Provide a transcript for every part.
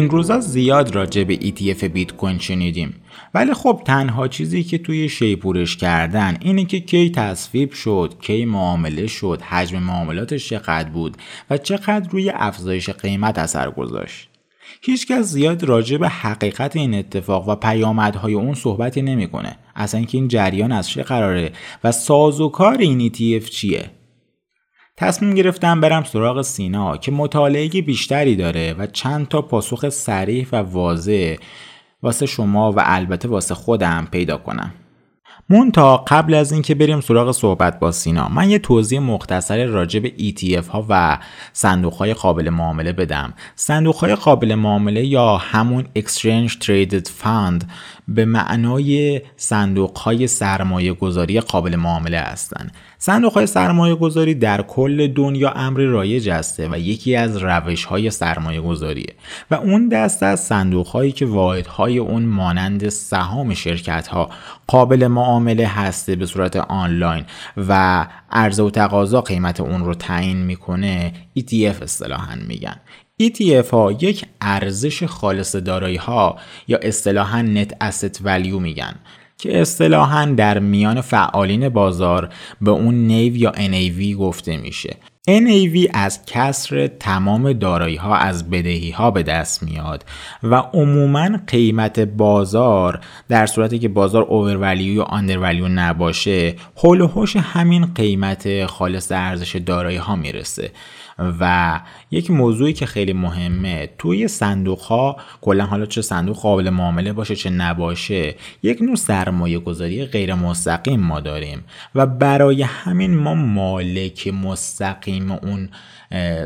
این روزا زیاد راجع به ETF بیت کوین شنیدیم. ولی خب تنها چیزی که توی شیپورش کردن اینه که کی تصویب شد کی معامله شد حجم معاملاتش چقدر بود و چقدر روی افزایش قیمت اثر گذاشت. هیچکس زیاد راجع به حقیقت این اتفاق و پیامدهای اون صحبتی نمی‌کنه. اصلا اینکه این جریان از چه قراره و سازوکار این ETF چیه؟ تصمیم گرفتم برم سراغ سینا که مطالعه بیشتری داره و چند تا پاسخ سریح و واضح واسه شما و البته واسه خودم پیدا کنم مونتا قبل از اینکه بریم سراغ صحبت با سینا من یه توضیح مختصر راجع به ETF ها و صندوق های قابل معامله بدم صندوق های قابل معامله یا همون Exchange Traded Fund به معنای صندوق های سرمایه گذاری قابل معامله هستند. صندوق های سرمایه گذاری در کل دنیا امر رایج هسته و یکی از روش های سرمایه گذاریه و اون دست از صندوق هایی که واحد های اون مانند سهام شرکت ها قابل معامله هسته به صورت آنلاین و عرضه و تقاضا قیمت اون رو تعیین می‌کنه ETF اصطلاحا میگن. ETF ها یک ارزش خالص دارایی ها یا اصطلاحا نت asset value میگن. که اصطلاحا در میان فعالین بازار به اون نیو یا NAV گفته میشه. NAV از کسر تمام دارایی ها از بدهی ها به دست میاد و عموما قیمت بازار در صورتی که بازار اوورولیو یا آندرولیو نباشه حول و همین قیمت خالص ارزش دارایی ها می‌رسه. و یک موضوعی که خیلی مهمه توی صندوق ها کلا حالا چه صندوق قابل معامله باشه چه نباشه یک نوع سرمایه گذاری غیر مستقیم ما داریم و برای همین ما مالک مستقیم اون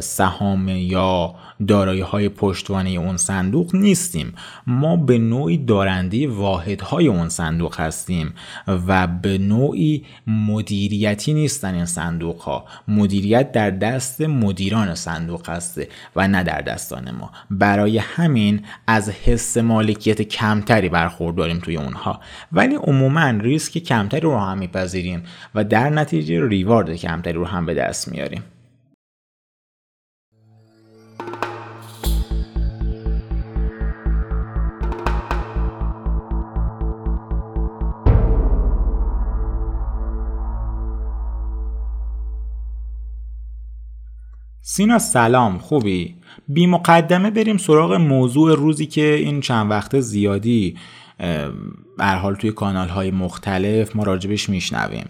سهام یا دارایی های پشتوانه اون صندوق نیستیم. ما به نوعی دارنده واحدهای اون صندوق هستیم و به نوعی مدیریتی نیستن این صندوق ها مدیریت در دست مدیران صندوق هسته و نه در دستان ما. برای همین از حس مالکیت کمتری برخورداریم توی اونها. ولی عموما ریسک کمتری رو هم میپذیریم و در نتیجه ریوارد کمتری رو هم به دست میاریم. سینا سلام خوبی؟ بی مقدمه بریم سراغ موضوع روزی که این چند وقته زیادی بر حال توی کانال های مختلف ما راجبش میشنویم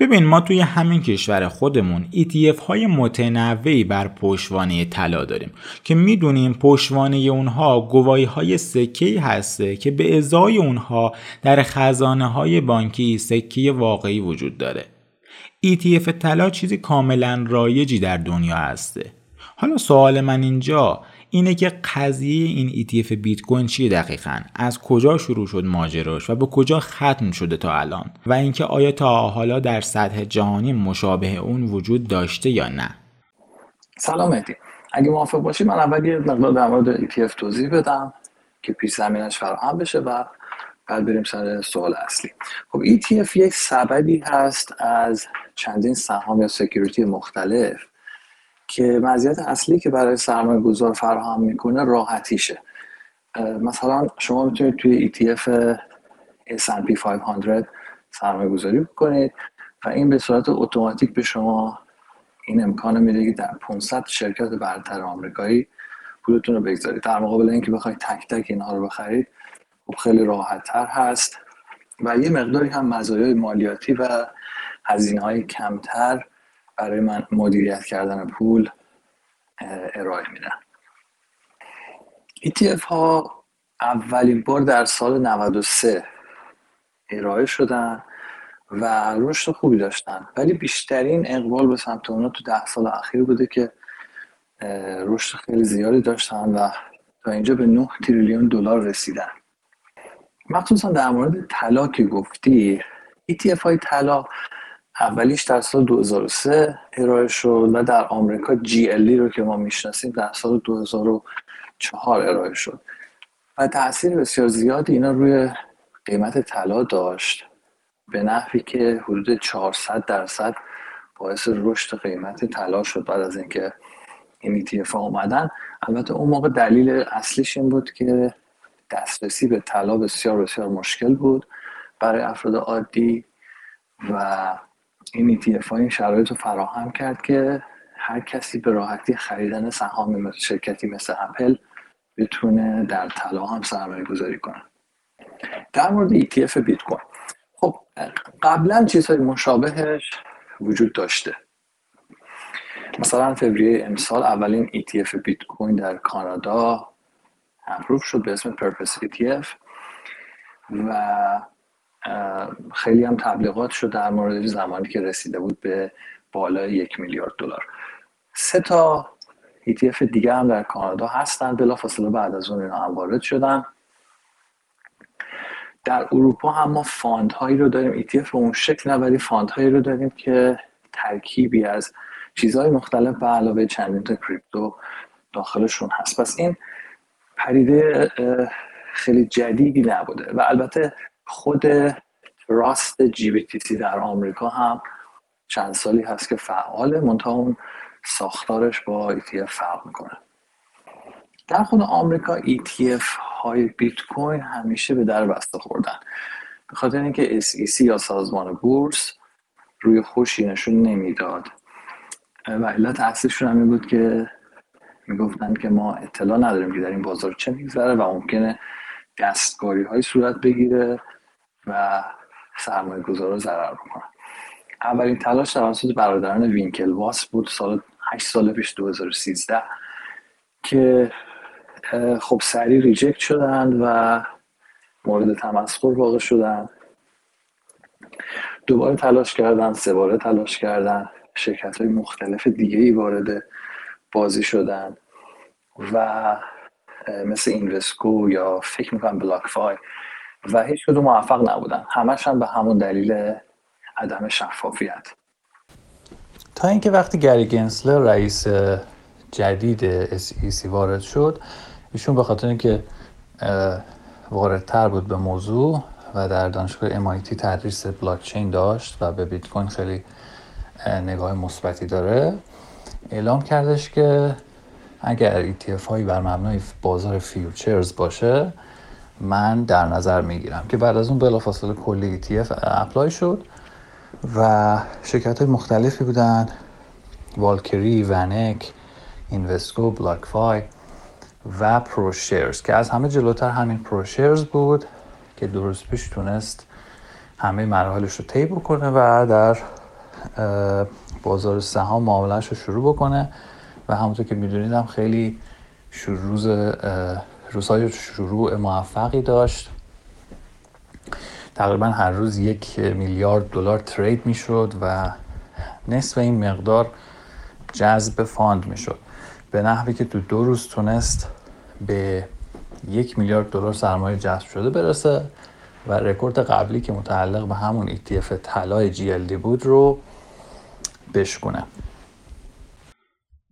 ببین ما توی همین کشور خودمون ETF های متنوعی بر پشتوانه طلا داریم که می‌دونیم پشتوانه اونها گواهی های سکه هسته که به ازای اونها در خزانه های بانکی سکه واقعی وجود داره ETF طلا چیزی کاملا رایجی در دنیا هسته. حالا سوال من اینجا اینه که قضیه این ETF بیت کوین چیه دقیقا؟ از کجا شروع شد ماجراش و به کجا ختم شده تا الان؟ و اینکه آیا تا حالا در سطح جهانی مشابه اون وجود داشته یا نه؟ سلام مهدی. اگه موافق باشی من اول یه مقدار در مورد ETF توضیح بدم که پیش زمینش فراهم بشه و بعد بریم سر سوال اصلی. خب ETF یک سبدی هست از چندین سهام یا سکیوریتی مختلف که مزیت اصلی که برای سرمایه گذار فراهم می‌کنه راحتیشه. مثلا شما می‌تونید توی ETF S&P 500 سرمایه گذاری بکنید و این به صورت اتوماتیک به شما این امکان میده که در 500 شرکت برتر آمریکایی پولتون رو بگذارید. در مقابل اینکه بخواید تک تک اینها رو بخرید خب خیلی راحت تر هست و یه مقداری هم مزایای مالیاتی و هزینه های کمتر برای من مدیریت کردن پول ارائه میدن. ETF ها اولین بار در سال 93 ارائه شدن و رشد خوبی داشتن. ولی بیشترین اقبال به سمت اونا تو ده سال اخیر بوده که رشد خیلی زیادی داشتن و تا اینجا به 9 تریلیون دلار رسیدن. مخصوصا در مورد طلا که گفتی ETF های طلا اولیش در سال 2003 ارائه شد و در آمریکا GLE رو که ما می‌شناسیم در سال 2004 ارائه شد. و تاثیر بسیار زیادی اینا روی قیمت طلا داشت. به نحوی که حدود 400 درصد باعث رشد قیمت طلا شد بعد از اینکه این ETF اومدن. البته اون موقع دلیل اصلیش این بود که دسترسی به طلا بسیار بسیار مشکل بود برای افراد عادی و این ETF این شرایط رو فراهم کرد که هر کسی به راحتی خریدن سهام شرکتی مثل اپل بتونه در طلا هم سرمایه گذاری کنه. در مورد ETF بیت کوین. خب قبلا چیزهای مشابهش وجود داشته. مثلا فوریه امسال اولین ETF بیت کوین در کانادا approve شد به اسم Purpose ETF و خیلی هم تبلیغات شد در مورد زمانی که رسیده بود به بالای یک میلیارد دلار. سه تا ETF دیگه هم در کانادا هستن بلافاصله بعد از اون اینا هم وارد شدن. در اروپا هم ما fund هایی رو داریم ETF به اون شکل نه fund هایی رو داریم که ترکیبی از چیزهای مختلف به علاوه چندین تا کریپتو داخلشون هست. پس این پریده خیلی جدیدی نبوده و البته خود راست جی در آمریکا هم چند سالی هست که فعال منتها اون ساختارش با ETF فرق می‌کنه. در خود آمریکا ETF های بیت کوین همیشه به در بسته خوردن. به خاطر اینکه SEC یا سازمان بورس روی خوشی نشون نمی‌داد. و علت اصلیشون همین بود که می‌گفتن که ما اطلاع نداریم که در این بازار چه میگذره و ممکنه دستگاری های صورت بگیره و سرمایه گذار ضرر بکنن. اولین تلاش توسط برادران وینکل واس بود سال 8 سال پیش 2013 که خب سریع reject شدن و مورد تمسخر واقع شدن دوباره تلاش کردن سه باره تلاش کردن شرکت های مختلف دیگه ای وارد بازی شدن و مثل Invesco یا فکر می‌کنم BlockFi و هیچ کدوم موفق نبودن. همش هم به همون دلیل عدم شفافیت. تا اینکه وقتی گری گنسلر رئیس جدید SEC وارد شد ایشون به خاطر اینکه واردتر بود به موضوع و در دانشگاه MIT تدریس بلاکچین داشت و به بیت کوین خیلی نگاه مثبتی داره اعلام کردش که اگر ETF هایی بر مبنای بازار futures باشه من در نظر می‌گیرم که بعد از اون بلافاصله کلی ETF apply شد و شرکت های مختلفی بودن والکری، ونک، اینوستگو، بلاکفای و پروشیرز که از همه جلوتر همین پروشیرز بود که درست پیش تونست همه مراحلش رو طی بکنه و در بازار سهام معاملهش رو شروع بکنه و همونطور که می‌دونید هم خیلی روز روزهای شروع موفقی داشت. تقریبا هر روز یک میلیارد دلار trade می‌شد و نصف این مقدار جذب fund می‌شد. به نحوی که تو دو روز تونست به یک میلیارد دلار سرمایه جذب شده برسه و رکورد قبلی که متعلق به همون ETF طلای GLD بود رو بشکنه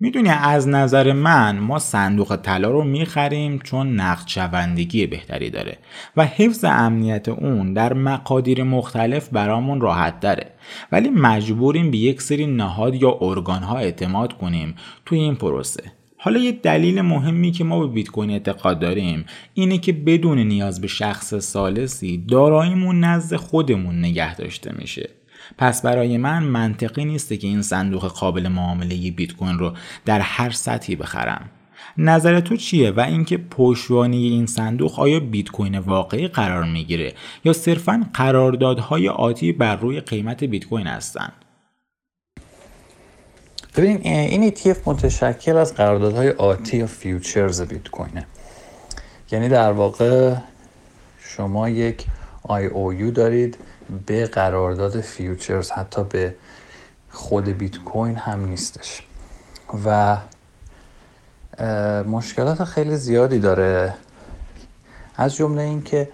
می‌دونی از نظر من ما صندوق طلا رو می‌خریم چون نقد شوندگی بهتری داره و حفظ امنیت اون در مقادیر مختلف برامون راحت داره. ولی مجبوریم به یک سری نهاد یا ارگان ها اعتماد کنیم توی این پروسه. حالا یه دلیل مهمی که ما به بیت کوین اعتقاد داریم اینه که بدون نیاز به شخص سالسی داراییمون نزد خودمون نگه داشته میشه. پس برای من منطقی نیسته که این صندوق قابل معامله بیت کوین رو در هر سطحی بخرم. نظر تو چیه و اینکه پشتوانه این صندوق آیا بیت کوین واقعی قرار می‌گیره یا صرفا قراردادهای آتی بر روی قیمت بیت کوین هستند ببین این ETF متشکل از قراردادهای آتی یا futures بیت کوینه. یعنی در واقع شما یک IOU دارید به قرارداد futures حتی به خود بیت کوین هم نیستش. و مشکلات خیلی زیادی داره. از جمله اینکه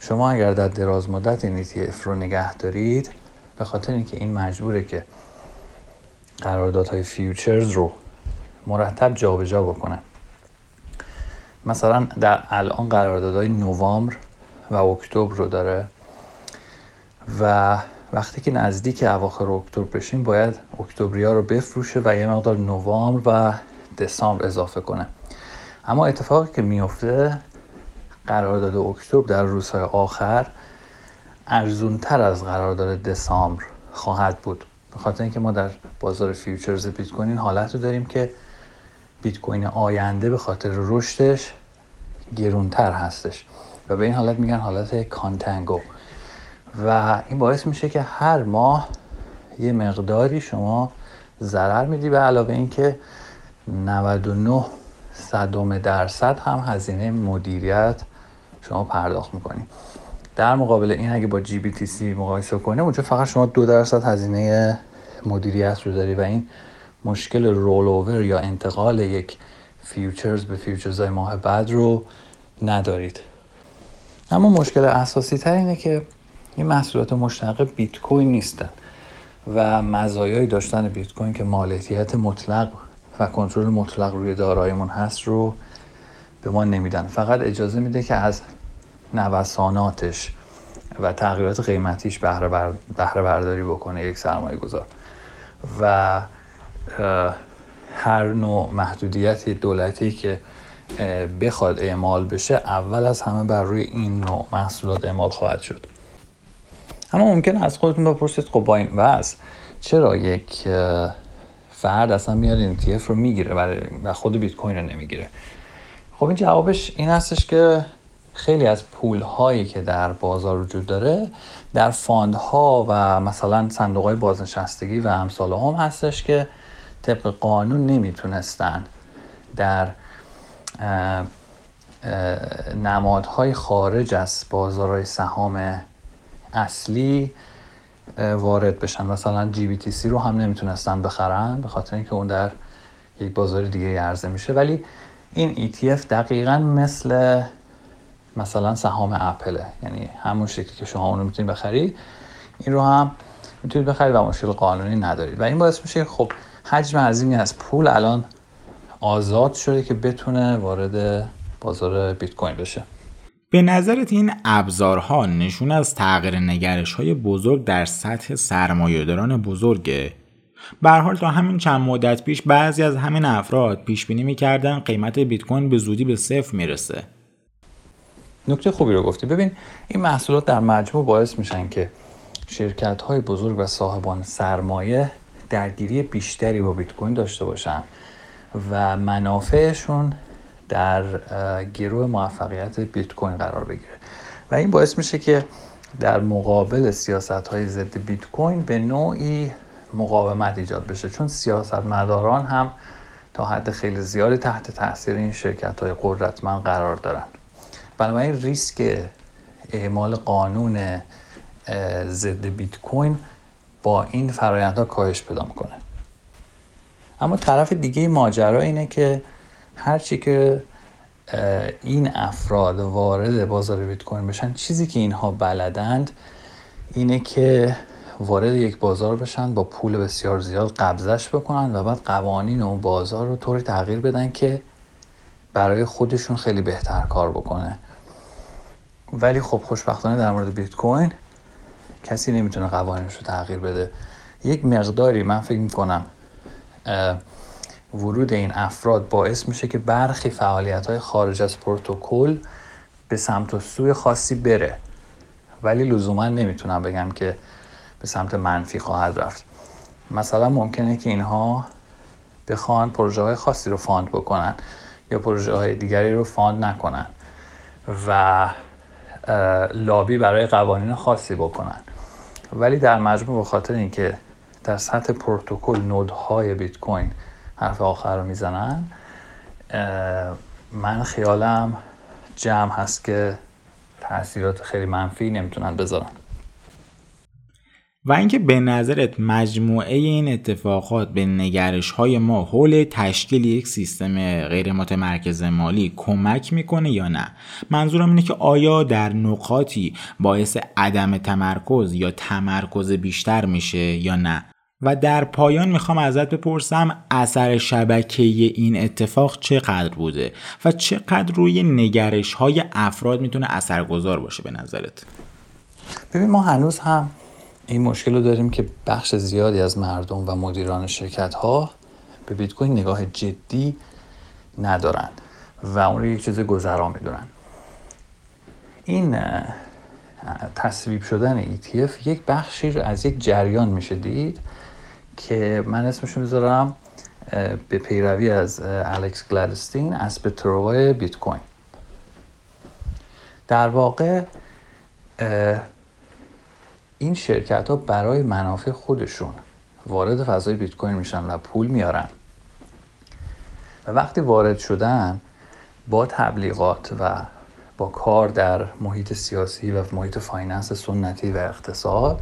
شما اگر در دراز مدت این ETF رو نگه دارید به خاطر اینکه این مجبوره که قراردادهای فیوچرز رو مرتب جابجا بکنه. مثلا در الان قراردادهای نوامبر و اکتبر رو داره. و وقتی که نزدیک اواخر اکتبر بشیم باید اکتبریا رو بفروشه و یه مقدار نوامبر و دسامبر اضافه کنه. اما اتفاقی که میفته قرارداد اکتبر در روزهای آخر ارزونتر از قرارداد دسامبر خواهد بود. به خاطر اینکه ما در بازار فیوچرز بیت کوین حالت رو داریم که بیت کوین آینده به خاطر رشدش گرونتر هستش. و به این حالت میگن حالت کانتنگو. و این باعث میشه که هر ماه یه مقداری شما ضرر میدی. به علاوه اینکه 99 صدم درصد هم هزینه مدیریت شما پرداخت می‌کنی. در مقابل این اگه با جی بی تی سی مقایسه کنیم اونجا فقط شما دو درصد هزینه مدیریت رو داری و این مشکل رول اوور یا انتقال یک futures به futures ماه بعد رو ندارید. اما مشکل اساسی تر اینه که این محصولات مشتق بیت کوین نیستن و مزایای داشتن بیت کوین که مالکیت مطلق و کنترل مطلق روی داراییمون هست رو به ما نمیدن. فقط اجازه میده که از نوساناتش و تغییرات قیمتیش بهره, برداری بکنه یک سرمایه گذار. و هر نوع محدودیت دولتی که بخواد اعمال بشه اول از همه بر روی این نوع محصولات اعمال خواهد شد. اما ممکن از خودتون بپرسید خب با این وضع چرا یک فرد اصلا میاد این ETF رو می‌گیره و خود بیت کوین رو نمی‌گیره؟ خب این جوابش این هستش که خیلی از پول هایی که در بازار وجود داره در fund ها و مثلا صندوق های بازنشستگی و امثال هم هستش که طبق قانون نمی‌تونستن در نمادهای خارج از بازارهای سهام اصلی وارد بشن. مثلا GBTC رو هم نمی‌تونستن بخرن به خاطر اینکه اون در یک بازار دیگه عرضه میشه. ولی این ETF دقیقا مثل مثلا سهام اپله یعنی همون شکلی که شما اونو می‌تونید بخرید این رو هم می‌تونید بخرید و مشکل قانونی ندارید و این باعث میشه خب حجم عظیمی از پول الان آزاد شده که بتونه وارد بازار بیت کوین بشه. به نظرت این ابزارها نشون از تغییر نگرش های بزرگ در سطح سرمایهداران بزرگه؟ به تا همین چند مدت پیش بعضی از همین افراد پیش بینی می‌کردن قیمت بیت کوین به زودی به صفر می‌رسه. نکته خوبی رو گفتی. ببین این محصولات در مجموع باعث میشن که شرکت های بزرگ و صاحبان سرمایه درگیری بیشتری با بیت کوین داشته باشن و منافعشون در گروه موفقیت بیت کوین قرار بگیره. و این باعث میشه که در مقابل سیاست های ضد بیت کوین به نوعی مقاومت ایجاد بشه. چون سیاست مداران هم تا حد خیلی زیادی تحت تاثیر این شرکت های قدرتمند قرار دارن. بنابراین ریسک اعمال قانون ضد بیت کوین با این فرایندها کاهش پیدا می‌کنه. اما طرف دیگه ماجرا اینه که هرچی که این افراد وارد بازار بیت کوین بشن چیزی که اینها بلدند اینه که وارد یک بازار بشن با پول بسیار زیاد قبضش بکنن و بعد قوانین اون بازار رو طوری تغییر بدن که برای خودشون خیلی بهتر کار بکنه. ولی خب خوشبختانه در مورد بیت کوین کسی نمی‌تونه قوانینش رو تغییر بده. یک مقداری من فکر می‌کنم ورود این افراد باعث میشه که برخی فعالیت های خارج از پروتکل به سمت و سوی خاصی بره. ولی لزوما نمی‌تونم بگم که به سمت منفی خواهد رفت. مثلا ممکنه که اینها بخوان پروژه های خاصی رو fund بکنن یا پروژه های دیگری رو fund نکنن و لابی برای قوانین خاصی بکنن. ولی در مجموع به خاطر اینکه در سطح پروتکل node های بیت کوین حرف آخر رو می‌زنن. من خیالم جمع هست که تاثیرات خیلی منفی نمی‌تونن بذارن. و اینکه به نظرت مجموعه این اتفاقات به نگرش های ما حول تشکیل یک سیستم غیر متمرکز مالی کمک می‌کنه یا نه؟ منظورم اینه که آیا در نقاطی باعث عدم تمرکز یا تمرکز بیشتر میشه یا نه؟ و در پایان می‌خوام ازت بپرسم اثر شبکه این اتفاق چقدر بوده و چقدر روی نگرش های افراد می‌تونه اثرگذار باشه به نظرت؟ ببین ما هنوز هم این مشکل رو داریم که بخش زیادی از مردم و مدیران شرکت ها به بیت کوین نگاه جدی ندارن و اون رو یک چیز گذرا می‌دونن. این تصویب شدن ETF یک بخشی از یک جریان میشه دید که من اسمش می‌ذارم به پیروی از الکس گلادستین اسپتروای بیت کوین در واقع این شرکت ها برای منافع خودشون وارد فضای بیت کوین میشن و پول میارن. و وقتی وارد شدن با تبلیغات و با کار در محیط سیاسی و محیط finance سنتی و اقتصاد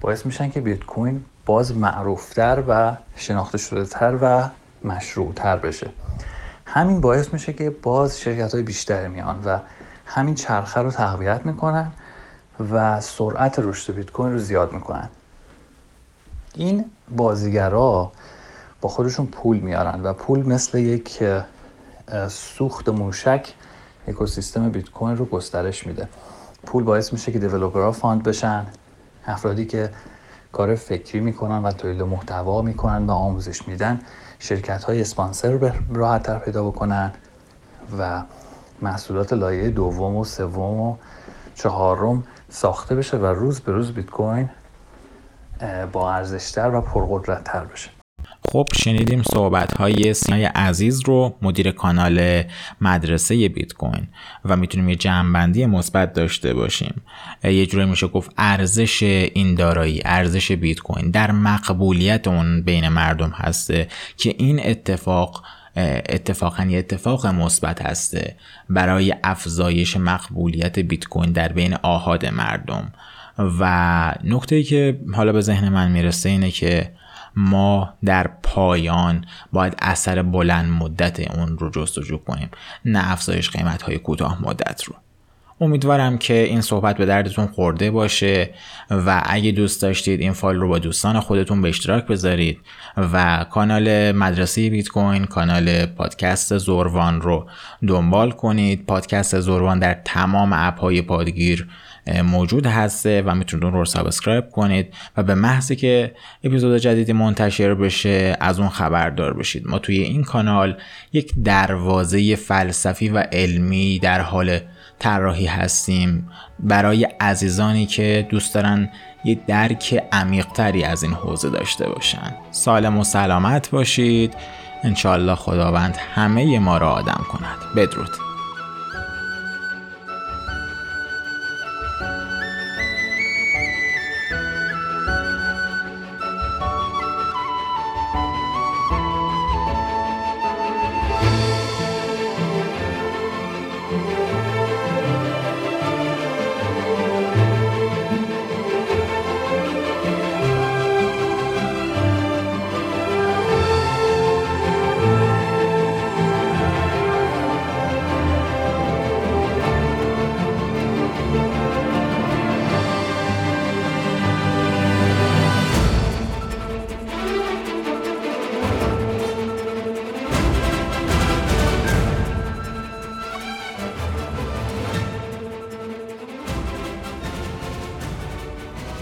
باعث میشن که بیت کوین باز معروفتر و شناخته شده تر و مشروعتر بشه. همین باعث میشه که باز شرکت های بیشتری میان و همین چرخه رو تقویت می‌کنن و سرعت رشد بیت کوین رو زیاد می‌کنن. این بازیگرا با خودشون پول میارن و پول مثل یک سوخت موشک اکوسیستم بیت کوین رو گسترش میده. پول باعث میشه که developer ها fund بشن. افرادی که کار فکری می‌کنن و تولید محتوا می‌کنن و آموزش میدن. شرکت های اسپانسر راحت تر پیدا بکنن و محصولات لایه دوم و سوم و چهارم ساخته بشه و روز به روز بیت کوین با ارزشتر و پرقدرتتر بشه. خب شنیدیم صحبت های سینای عزیز رو مدیر کانال مدرسه بیت کوین و می‌تونیم یه جمعبندی مثبت داشته باشیم. یه جوری میشه گفت ارزش این دارایی ارزش بیت کوین در مقبولیت اون بین مردم هسته که این اتفاق اتفاقا یه اتفاق مثبت هسته برای افزایش مقبولیت بیت کوین در بین آهاد مردم. و نکته ای که حالا به ذهن من می‌رسه اینه که ما در پایان باید اثر بلند مدت اون رو جستجو کنیم نه افزایش قیمت های کوتاه مدت رو. امیدوارم که این صحبت به دردتون خورده باشه و اگه دوست داشتید این فایل رو با دوستان خودتون به اشتراک بذارید و کانال مدرسه بیت کوین کانال پادکست زروان رو دنبال کنید. پادکست زروان در تمام app های پادگیر موجود هسته و می‌تونید اون رو subscribe کنید و به محضی که اپیزود جدیدی منتشر بشه از اون خبردار بشید. ما توی این کانال یک دروازه فلسفی و علمی در حال طراحی هستیم. برای عزیزانی که دوست دارن یه درک عمیقتری از این حوزه داشته باشن. سالم و سلامت باشید. انشالله خداوند همه ما را آدم کند. بدرود.